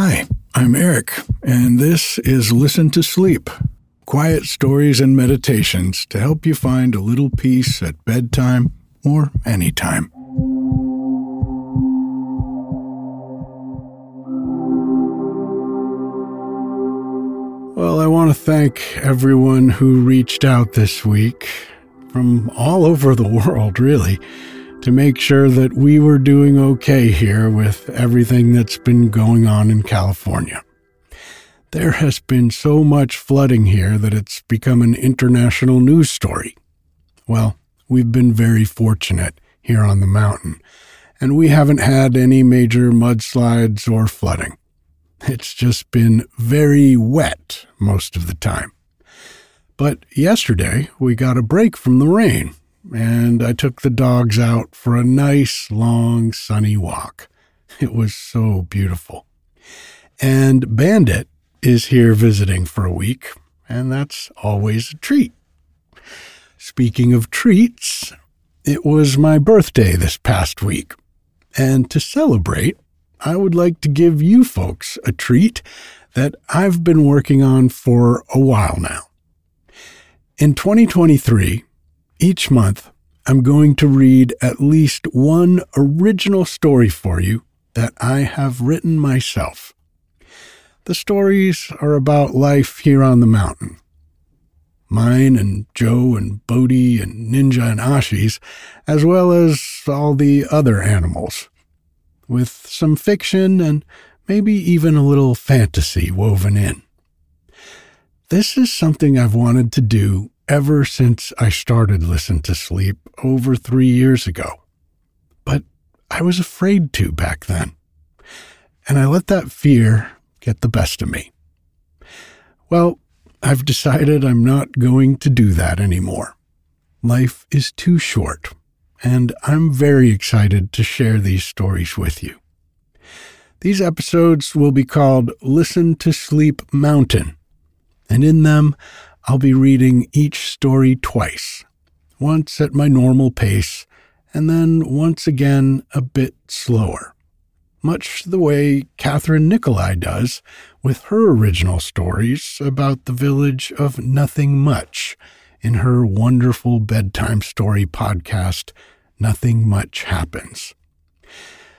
Hi, I'm Eric, and this is Listen to Sleep quiet stories and meditations to help you find a little peace at bedtime or anytime. Well, I want to thank everyone who reached out this week from all over the world, really, to make sure that we were doing okay here with everything that's been going on in California. There has been so much flooding here that it's become an international news story. Well, we've been very fortunate here on the mountain, and we haven't had any major mudslides or flooding. It's just been very wet most of the time. But yesterday we got a break from the rain, and I took the dogs out for a nice, long, sunny walk. It was so beautiful. And Bandit is here visiting for a week, and that's always a treat. Speaking of treats, it was my birthday this past week, and to celebrate, I would like to give you folks a treat that I've been working on for a while now. In 2023, each month, I'm going to read at least one original story for you that I have written myself. The stories are about life here on the mountain. Mine and Joe and Bodhi and Ninja and Ashi's, as well as all the other animals with some fiction and maybe even a little fantasy woven in. This is something I've wanted to do ever since I started Listen to Sleep over three years ago. But I was afraid to back then. And I let that fear get the best of me. Well, I've decided I'm not going to do that anymore. Life is too short and I'm very excited to share these stories with you. These episodes will be called Listen to Sleep Mountain, and in them, I'll be reading each story twice, once at my normal pace, and then once again a bit slower, much the way Kathryn Nicolai does with her original stories about the village of Nothing Much in her wonderful bedtime story podcast, Nothing Much Happens.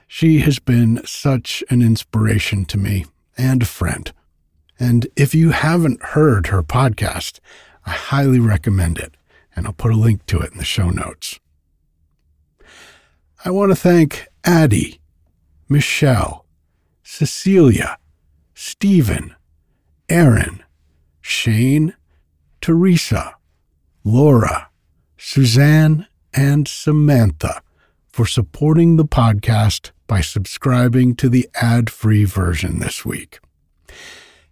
She has been such an inspiration to me and a friend. And if you haven't heard her podcast, I highly recommend it, and I'll put a link to it in the show notes. I want to thank Addie, Michelle, Cecilia, Stephen, Aaron, Shane, Teresa, Laura, Suzanne, and Samantha for supporting the podcast by subscribing to the ad free version this week.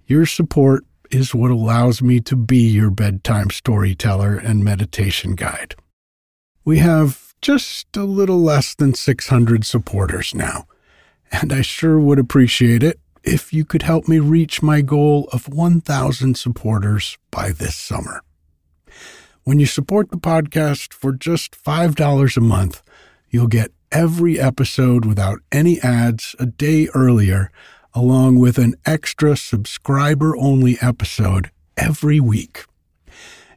Your support is what allows me to be your bedtime storyteller and meditation guide. We have just a little less than 600 supporters now, and I sure would appreciate it if you could help me reach my goal of 1,000 supporters by this summer. When you support the podcast for just $5 a month, you'll get every episode without any ads a day earlier, along with an extra subscriber only episode every week.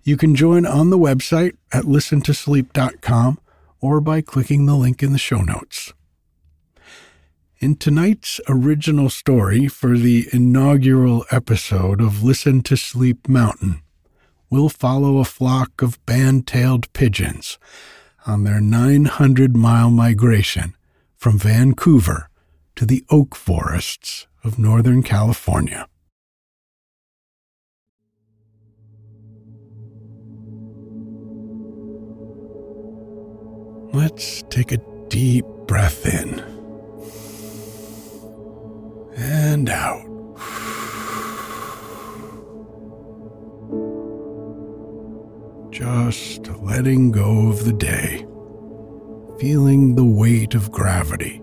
You can join on the website at listentosleep.com or by clicking the link in the show notes. In tonight's original story for the inaugural episode of Listen to Sleep Mountain, we'll follow a flock of band tailed pigeons on their 900 mile migration from Vancouver to the oak forests of Northern California. Let's take a deep breath in and out. just letting go of the day, feeling the weight of gravity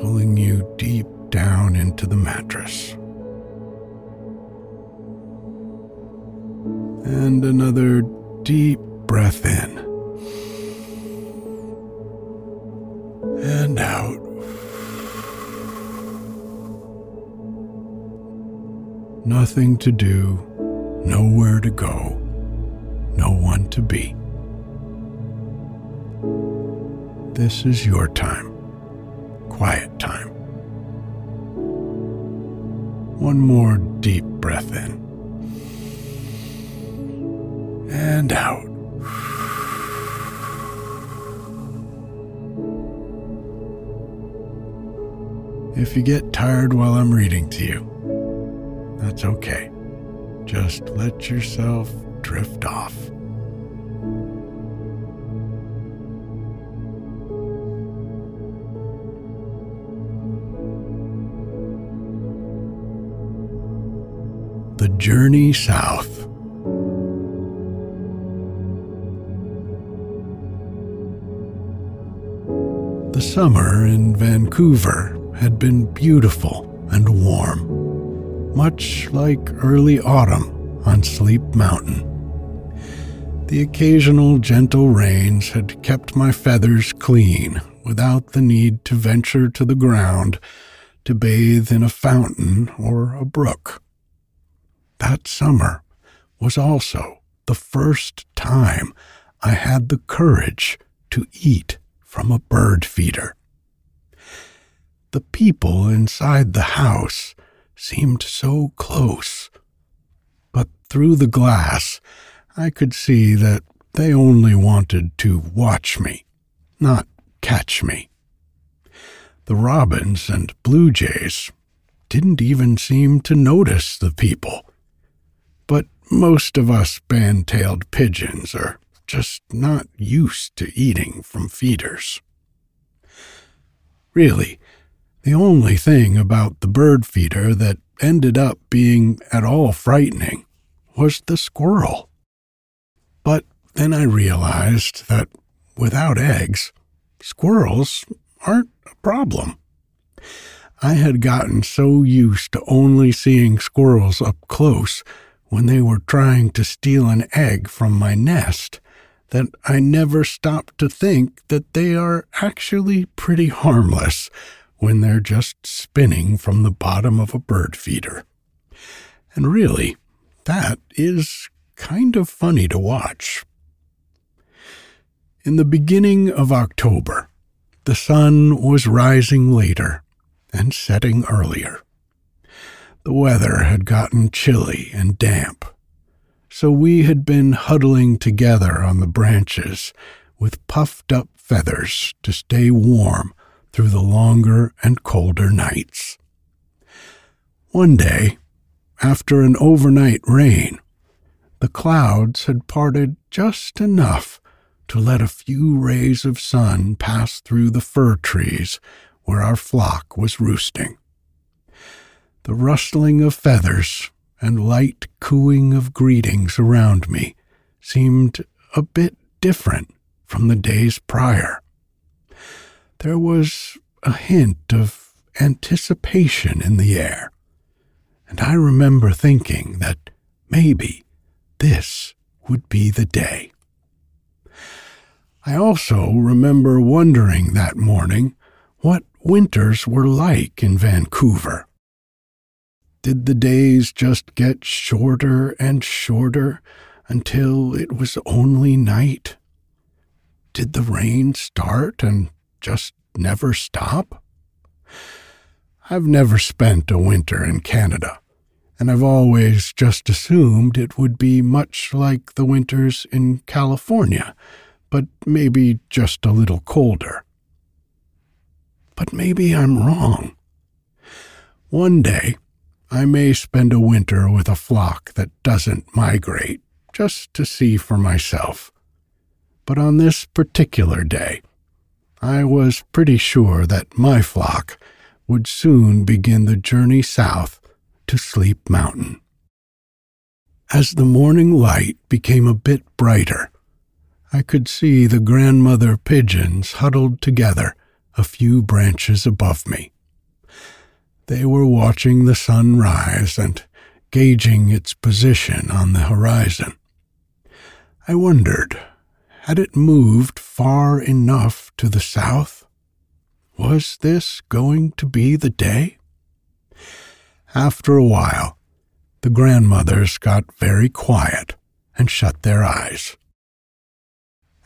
pulling you deep down into the mattress. And another deep breath in and out. Nothing to do, nowhere to go, no one to be. This is your time, quiet One more deep breath in and out. If you get tired while I'm reading to you, that's okay. Just let yourself drift off. Journey South. The summer in Vancouver had been beautiful and warm, much like early autumn on Sleep Mountain. The occasional gentle rains had kept my feathers clean without the need to venture to the ground to bathe in a fountain or a brook. That summer was also the first time I had the courage to eat from a bird feeder. The people inside the house seemed so close, but through the glass I could see that they only wanted to watch me, not catch me. The robins and blue jays didn't even seem to notice the people. But most of us band tailed pigeons are just not used to eating from feeders. Really, the only thing about the bird feeder that ended up being at all frightening was the squirrel. But then I realized that without eggs, squirrels aren't a problem. I had gotten so used to only seeing squirrels up close when they were trying to steal an egg from my nest that I never stopped to think that they are actually pretty harmless when they're just spinning from the bottom of a bird feeder. And really, that is kind of funny to watch. In the beginning of October, the sun was rising later and setting earlier. The weather had gotten chilly and damp, so we had been huddling together on the branches with puffed up feathers to stay warm through the longer and colder nights. One day, after an overnight rain, the clouds had parted just enough to let a few rays of sun pass through the fir trees where our flock was roosting. The rustling of feathers and light cooing of greetings around me seemed a bit different from the days prior there was a hint of anticipation in the air, and I remember thinking that maybe this would be the day. I also remember wondering that morning what winters were like in Vancouver. Did the days just get shorter and shorter until it was only night? Did the rain start and just never stop? I've never spent a winter in Canada, and I've always just assumed it would be much like the winters in California, but maybe just a little colder. But maybe I'm wrong. One day, I may spend a winter with a flock that doesn't migrate, just to see for myself. But on this particular day, I was pretty sure that my flock would soon begin the journey south to Sleep Mountain. As the morning light became a bit brighter, I could see the grandmother pigeons huddled together a few branches above me. They were watching the sun rise and gauging its position on the horizon. I wondered had it moved far enough to the south? Was this going to be the day? After a while, the grandmothers got very quiet and shut their eyes.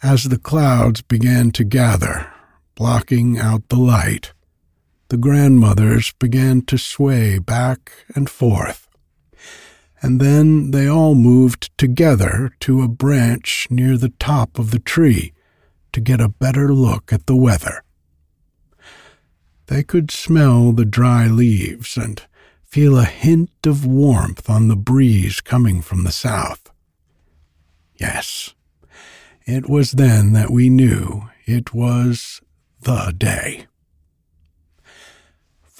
As the clouds began to gather, blocking out the light, the grandmothers began to sway back and forth. And then they all moved together to a branch near the top of the tree to get a better look at the weather. They could smell the dry leaves and feel a hint of warmth on the breeze coming from the south. Yes, it was then that we knew it was the day.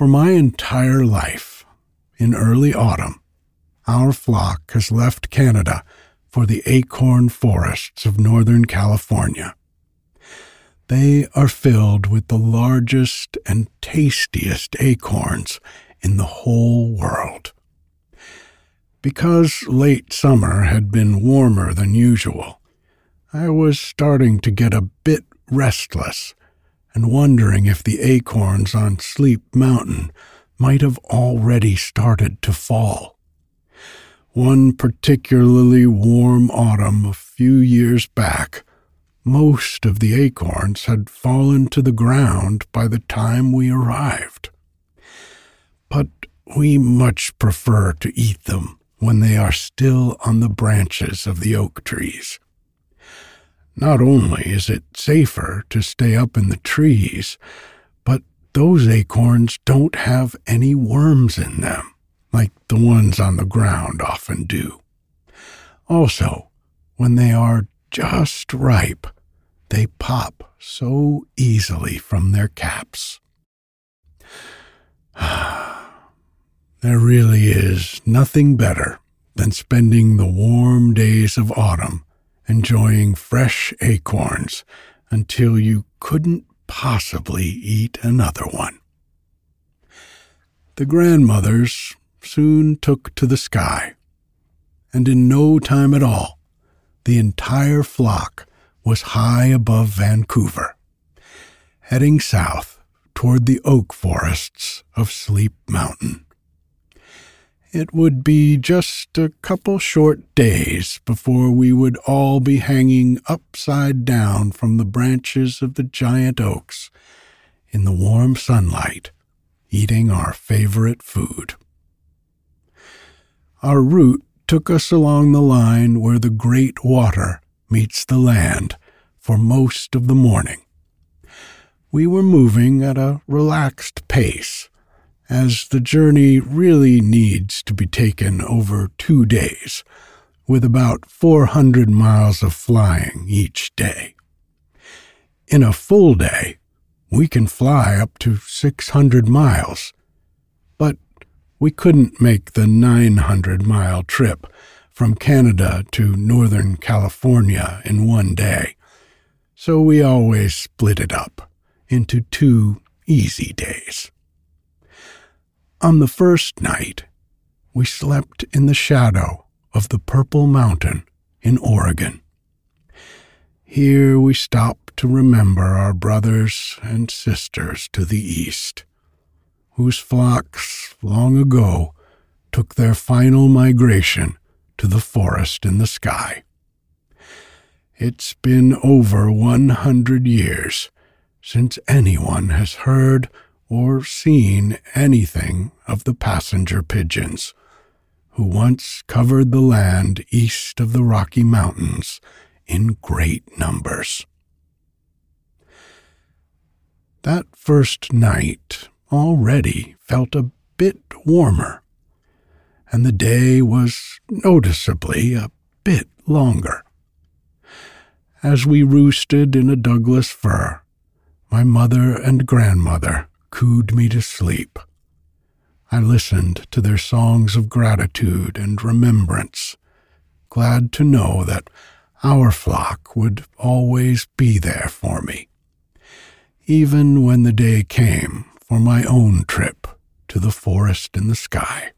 For my entire life, in early autumn, our flock has left Canada for the acorn forests of Northern California. They are filled with the largest and tastiest acorns in the whole world. Because late summer had been warmer than usual, I was starting to get a bit restless and wondering if the acorns on Sleep Mountain might have already started to fall. One particularly warm autumn a few years back, most of the acorns had fallen to the ground by the time we arrived. But we much prefer to eat them when they are still on the branches of the oak trees. Not only is it safer to stay up in the trees, but those acorns don't have any worms in them, like the ones on the ground often do. Also, when they are just ripe, they pop so easily from their caps. there really is nothing better than spending the warm days of autumn enjoying fresh acorns until you couldn't possibly eat another one. The grandmothers soon took to the sky, and in no time at all, the entire flock was high above Vancouver, heading south toward the oak forests of Sleep Mountain. It would be just a couple short days before we would all be hanging upside down from the branches of the giant oaks in the warm sunlight, eating our favorite food. Our route took us along the line where the great water meets the land for most of the morning. We were moving at a relaxed pace as the journey really needs to be taken over two days, with about 400 miles of flying each day. In a full day, we can fly up to 600 miles, but we couldn't make the 900 mile trip from Canada to Northern California in one day, so we always split it up into two easy days. On the first night, we slept in the shadow of the Purple Mountain in Oregon. Here we stopped to remember our brothers and sisters to the east, whose flocks long ago took their final migration to the forest in the sky. It's been over 100 years since anyone has heard or seen anything of the passenger pigeons, who once covered the land east of the Rocky Mountains in great numbers. That first night already felt a bit warmer, and the day was noticeably a bit longer. As we roosted in a Douglas fir, my mother and grandmother cooed me to sleep. I listened to their songs of gratitude and remembrance, glad to know that our flock would always be there for me, even when the day came for my own trip to the forest in the sky.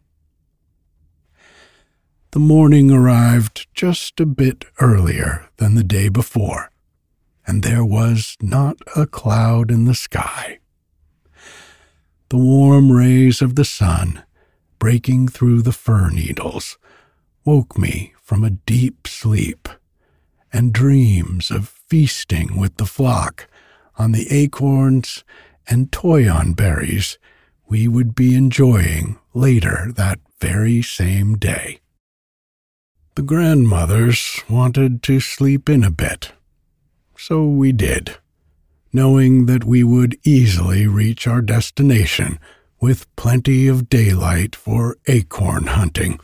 The morning arrived just a bit earlier than the day before, and there was not a cloud in the sky the warm rays of the sun breaking through the fir needles woke me from a deep sleep, and dreams of feasting with the flock on the acorns and toyon berries we would be enjoying later that very same day. The grandmothers wanted to sleep in a bit, so we did, knowing that we would easily reach our destination with plenty of daylight for acorn hunting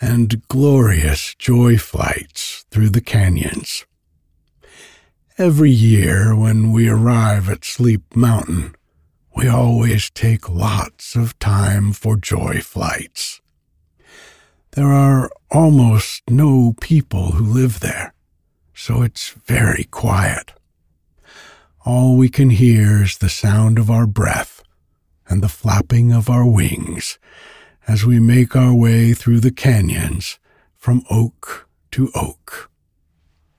and glorious joy flights through the canyons. Every year when we arrive at Sleep Mountain, we always take lots of time for joy flights. There are almost no people who live there, so it's very quiet. All we can hear is the sound of our breath and the flapping of our wings as we make our way through the canyons from oak to oak.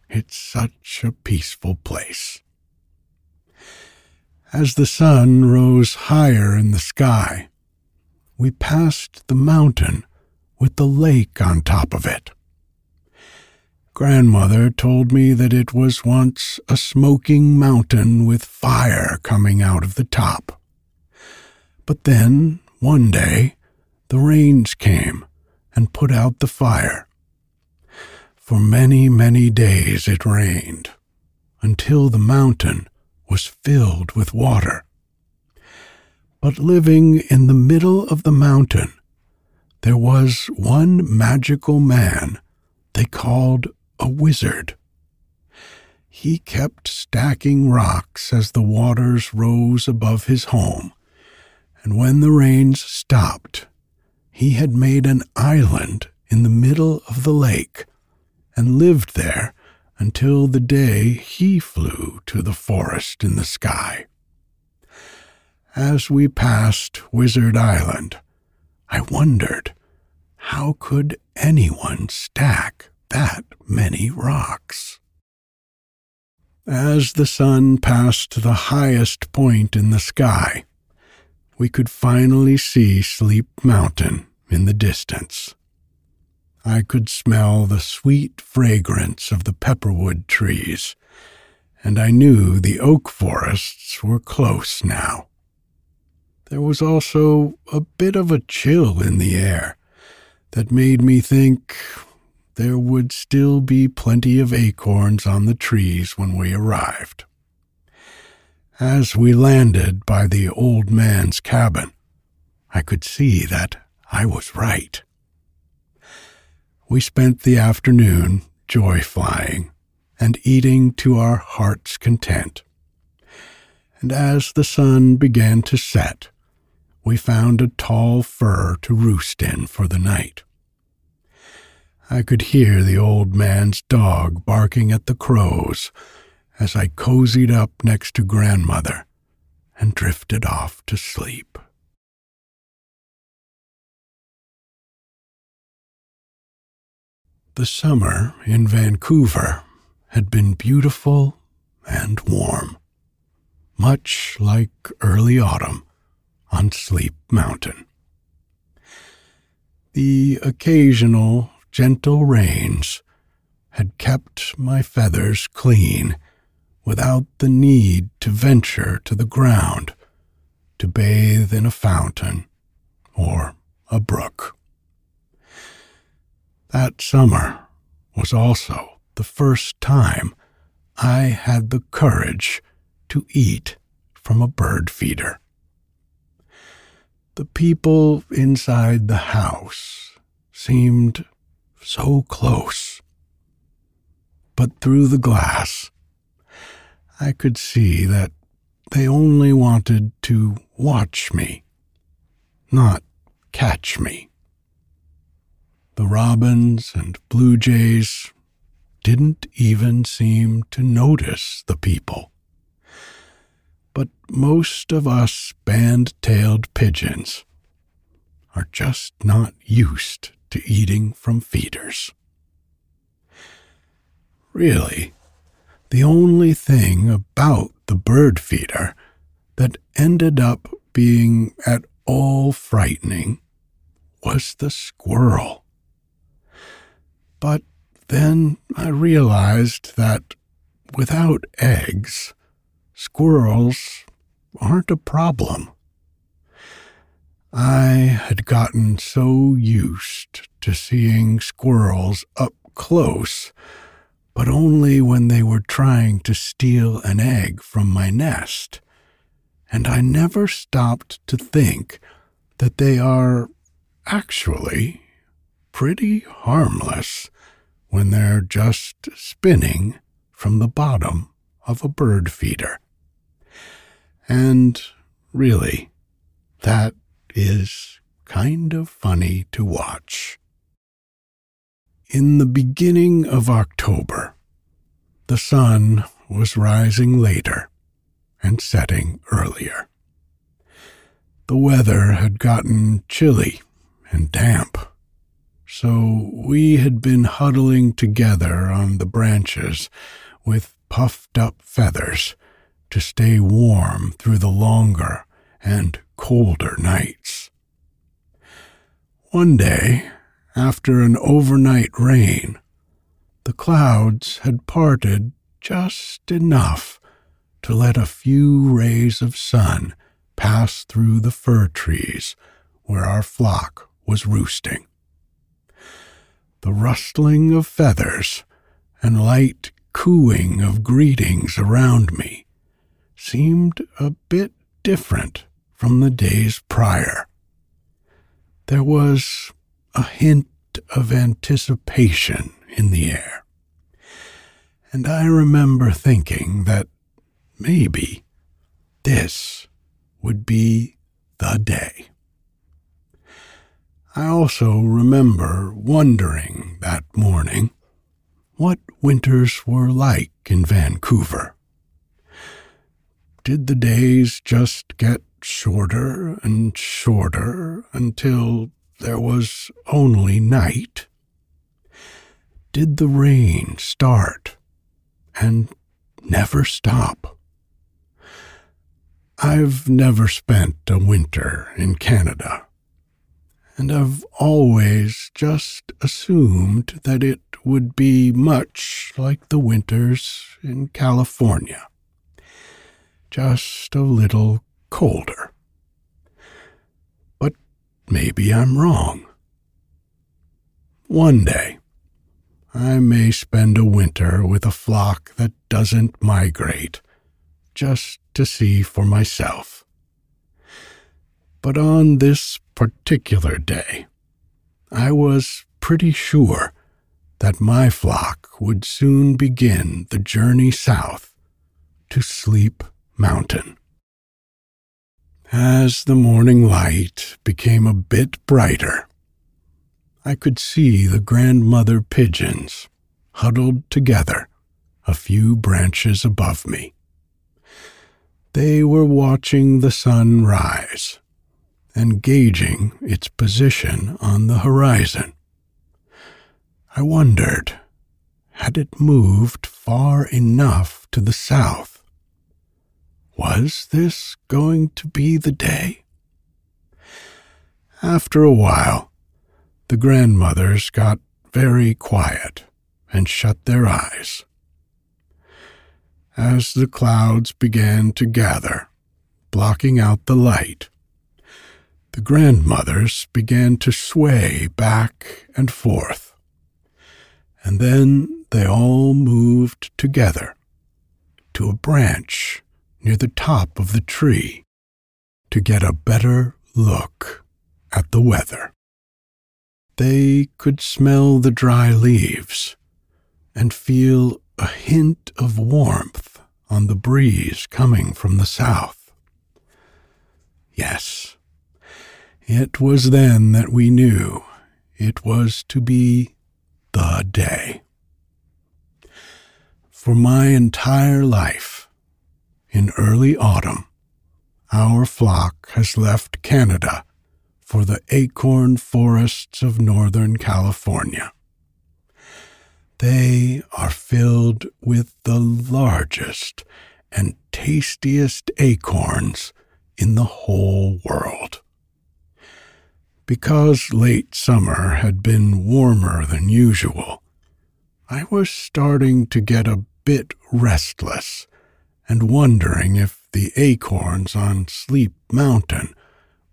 It's such a peaceful place. As the sun rose higher in the sky, we passed the mountain with the lake on top of it. Grandmother told me that it was once a smoking mountain with fire coming out of the top. But then, one day, the rains came and put out the fire. For many, many days it rained, until the mountain was filled with water. But living in the middle of the mountain, there was one magical man they called a wizard. He kept stacking rocks as the waters rose above his home, and when the rains stopped, he had made an island in the middle of the lake and lived there until the day he flew to the forest in the sky. As we passed Wizard Island, I wondered how could anyone stack that many rocks? As the sun passed the highest point in the sky, we could finally see Sleep Mountain in the distance. I could smell the sweet fragrance of the pepperwood trees, and I knew the oak forests were close now. There was also a bit of a chill in the air that made me think there would still be plenty of acorns on the trees when we arrived. As we landed by the old man's cabin, I could see that I was right. We spent the afternoon joy flying and eating to our heart's content. And as the sun began to set, we found a tall fir to roost in for the night. I could hear the old man's dog barking at the crows as I cozied up next to grandmother and drifted off to sleep. The summer in Vancouver had been beautiful and warm, much like early autumn on Sleep Mountain. The occasional gentle rains had kept my feathers clean without the need to venture to the ground to bathe in a fountain or a brook. That summer was also the first time I had the courage to eat from a bird feeder. The people inside the house seemed so close. But through the glass, I could see that they only wanted to watch me, not catch me. The robins and blue jays didn't even seem to notice the people. But most of us band tailed pigeons are just not used to eating from feeders. Really, the only thing about the bird feeder that ended up being at all frightening was the squirrel. But then I realized that without eggs, squirrels aren't a problem. I had gotten so used to seeing squirrels up close, but only when they were trying to steal an egg from my nest. And I never stopped to think that they are actually pretty harmless when they're just spinning from the bottom of a bird feeder. And really, that is kind of funny to watch. In the beginning of October, the sun was rising later and setting earlier. The weather had gotten chilly and damp, so we had been huddling together on the branches with puffed up feathers to stay warm through the longer and colder nights. One day, after an overnight rain, the clouds had parted just enough to let a few rays of sun pass through the fir trees where our flock was roosting. The rustling of feathers and light cooing of greetings around me seemed a bit different from the days prior. There was a hint of anticipation in the air. And I remember thinking that maybe this would be the day. I also remember wondering that morning what winters were like in Vancouver. Did the days just get shorter and shorter until there was only night? Did the rain start and never stop? I've never spent a winter in Canada and I've always just assumed that it would be much like the winters in California, just a little colder. But maybe I'm wrong. One day, I may spend a winter with a flock that doesn't migrate, just to see for myself. But on this particular day, I was pretty sure that my flock would soon begin the journey south to Sleep Mountain. As the morning light became a bit brighter, I could see the grandmother pigeons huddled together a few branches above me. They were watching the sun rise and gauging its position on the horizon. I wondered, had it moved far enough to the south? Was this going to be the day? After a while, the grandmothers got very quiet and shut their eyes. As the clouds began to gather, blocking out the light, the grandmothers began to sway back and forth. And then they all moved together to a branch near the top of the tree to get a better look at the weather. They could smell the dry leaves and feel a hint of warmth on the breeze coming from the south. Yes, it was then that we knew it was to be the day. For my entire life, in early autumn, our flock has left Canada for the acorn forests of Northern California. They are filled with the largest and tastiest acorns in the whole world. Because late summer had been warmer than usual, I was starting to get a bit restless and wondering if the acorns on Sleep Mountain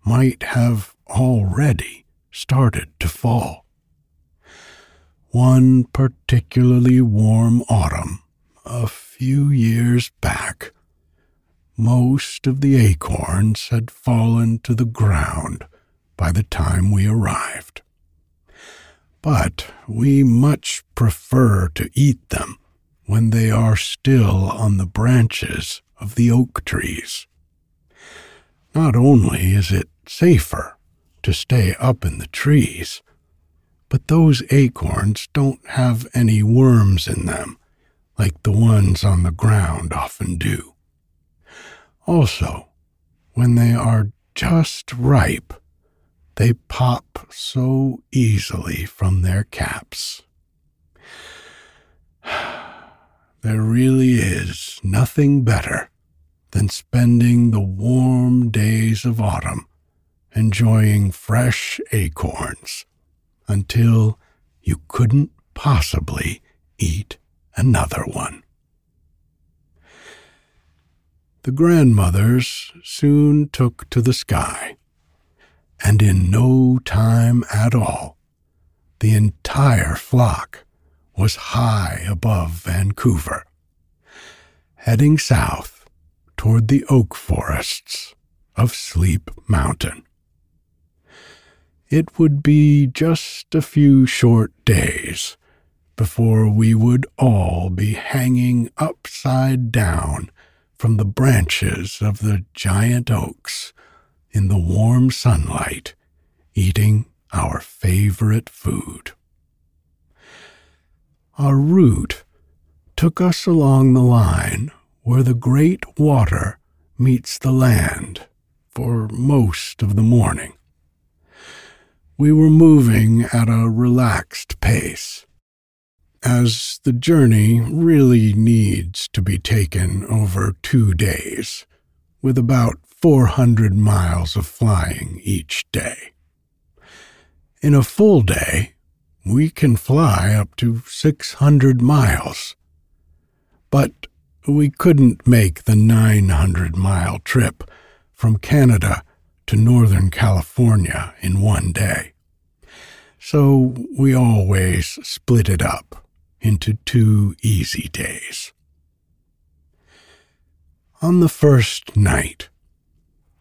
might have already started to fall. One particularly warm autumn, a few years back, most of the acorns had fallen to the ground by the time we arrived. But we much prefer to eat them when they are still on the branches of the oak trees. Not only is it safer to stay up in the trees, but those acorns don't have any worms in them like the ones on the ground often do. Also, when they are just ripe, they pop so easily from their caps. There really is nothing better than spending the warm days of autumn enjoying fresh acorns until you couldn't possibly eat another one. The grandmothers soon took to the sky and in no time at all, the entire flock was high above Vancouver, heading south toward the oak forests of Sleep Mountain. It would be just a few short days before we would all be hanging upside down from the branches of the giant oaks in the warm sunlight, eating our favorite food. Our route took us along the line where the great water meets the land for most of the morning. We were moving at a relaxed pace, as the journey really needs to be taken over two days, with about 400 miles of flying each day. In a full day, we can fly up to 600 miles. But we couldn't make the 900 mile trip from Canada to Northern California in one day. So we always split it up into two easy days. On the first night,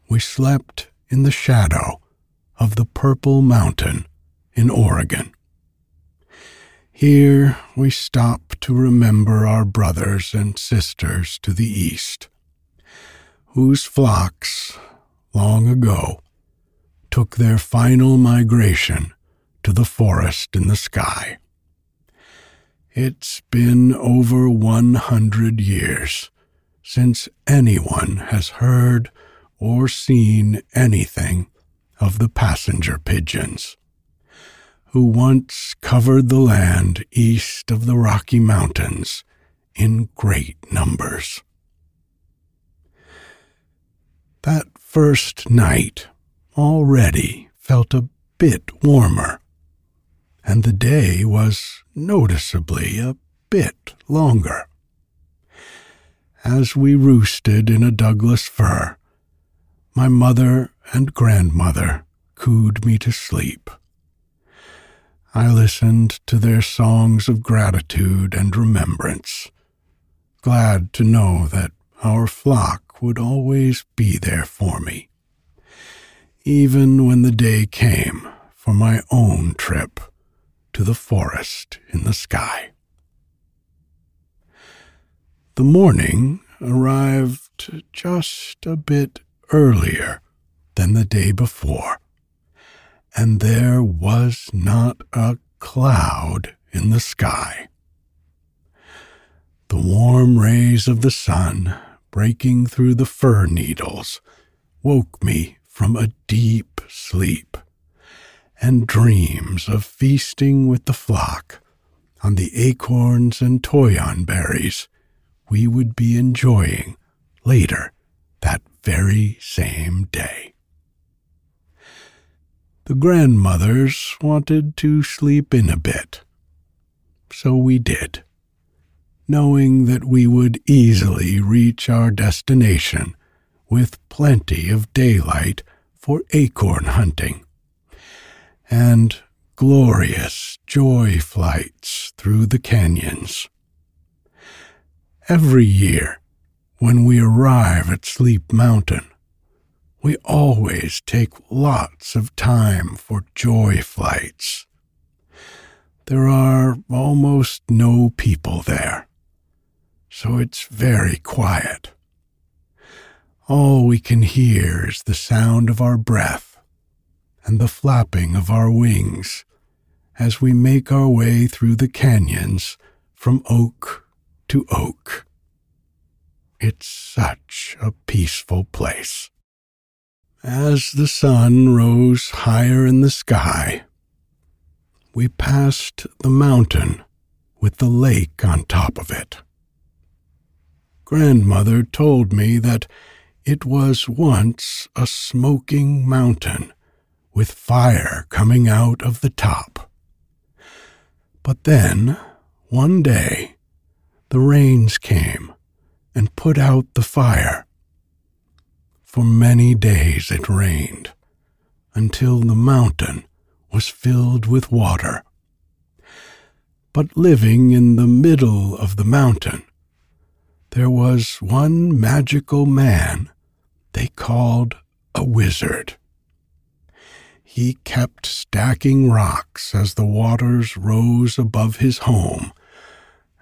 we slept in the shadow of the Purple Mountain in Oregon. Here we stop to remember our brothers and sisters to the east, whose flocks, long ago, took their final migration to the forest in the sky. It's been over 100 years since anyone has heard or seen anything of the passenger pigeons, who once covered the land east of the Rocky Mountains in great numbers. That first night already felt a bit warmer, and the day was noticeably a bit longer. As we roosted in a Douglas fir, my mother and grandmother cooed me to sleep. I listened to their songs of gratitude and remembrance, glad to know that our flock would always be there for me, even when the day came for my own trip to the forest in the sky. The morning arrived just a bit earlier than the day before, and there was not a cloud in the sky. The warm rays of the sun breaking through the fir needles woke me from a deep sleep and dreams of feasting with the flock on the acorns and toyon berries we would be enjoying later that very same day. The grandmothers wanted to sleep in a bit. So we did, knowing that we would easily reach our destination with plenty of daylight for acorn hunting and glorious joy flights through the canyons. Every year, when we arrive at Sleep Mountain, we always take lots of time for joy flights. There are almost no people there, so it's very quiet. All we can hear is the sound of our breath and the flapping of our wings as we make our way through the canyons from oak to oak. It's such a peaceful place. As the sun rose higher in the sky, we passed the mountain with the lake on top of it. Grandmother told me that it was once a smoking mountain with fire coming out of the top. But then, one day, the rains came and put out the fire for many days it rained, until the mountain was filled with water. But living in the middle of the mountain, there was one magical man they called a wizard. He kept stacking rocks as the waters rose above his home,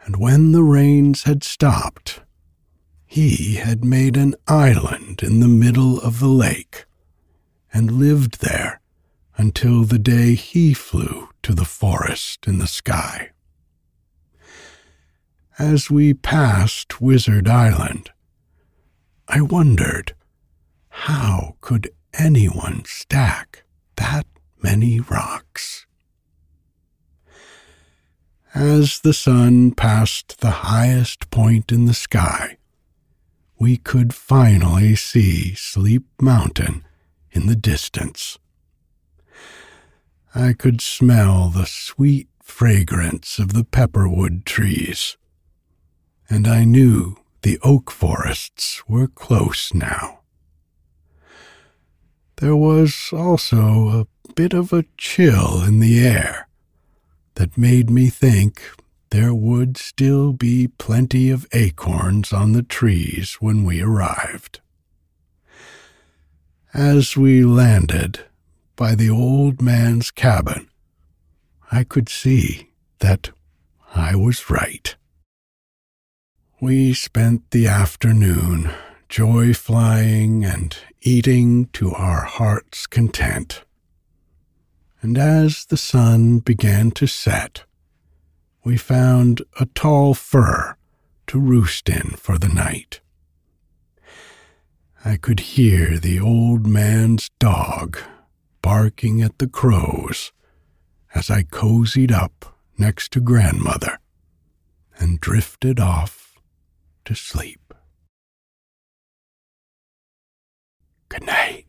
and when the rains had stopped, he had made an island in the middle of the lake and lived there until the day he flew to the forest in the sky. As we passed Wizard Island, I wondered how could anyone stack that many rocks? As the sun passed the highest point in the sky, we could finally see Sleep Mountain in the distance. I could smell the sweet fragrance of the pepperwood trees, and I knew the oak forests were close now. There was also a bit of a chill in the air that made me think there would still be plenty of acorns on the trees when we arrived. As we landed by the old man's cabin, I could see that I was right. We spent the afternoon joy flying and eating to our heart's content. And as the sun began to set, we found a tall fir to roost in for the night. I could hear the old man's dog barking at the crows as I cozied up next to grandmother and drifted off to sleep. Good night.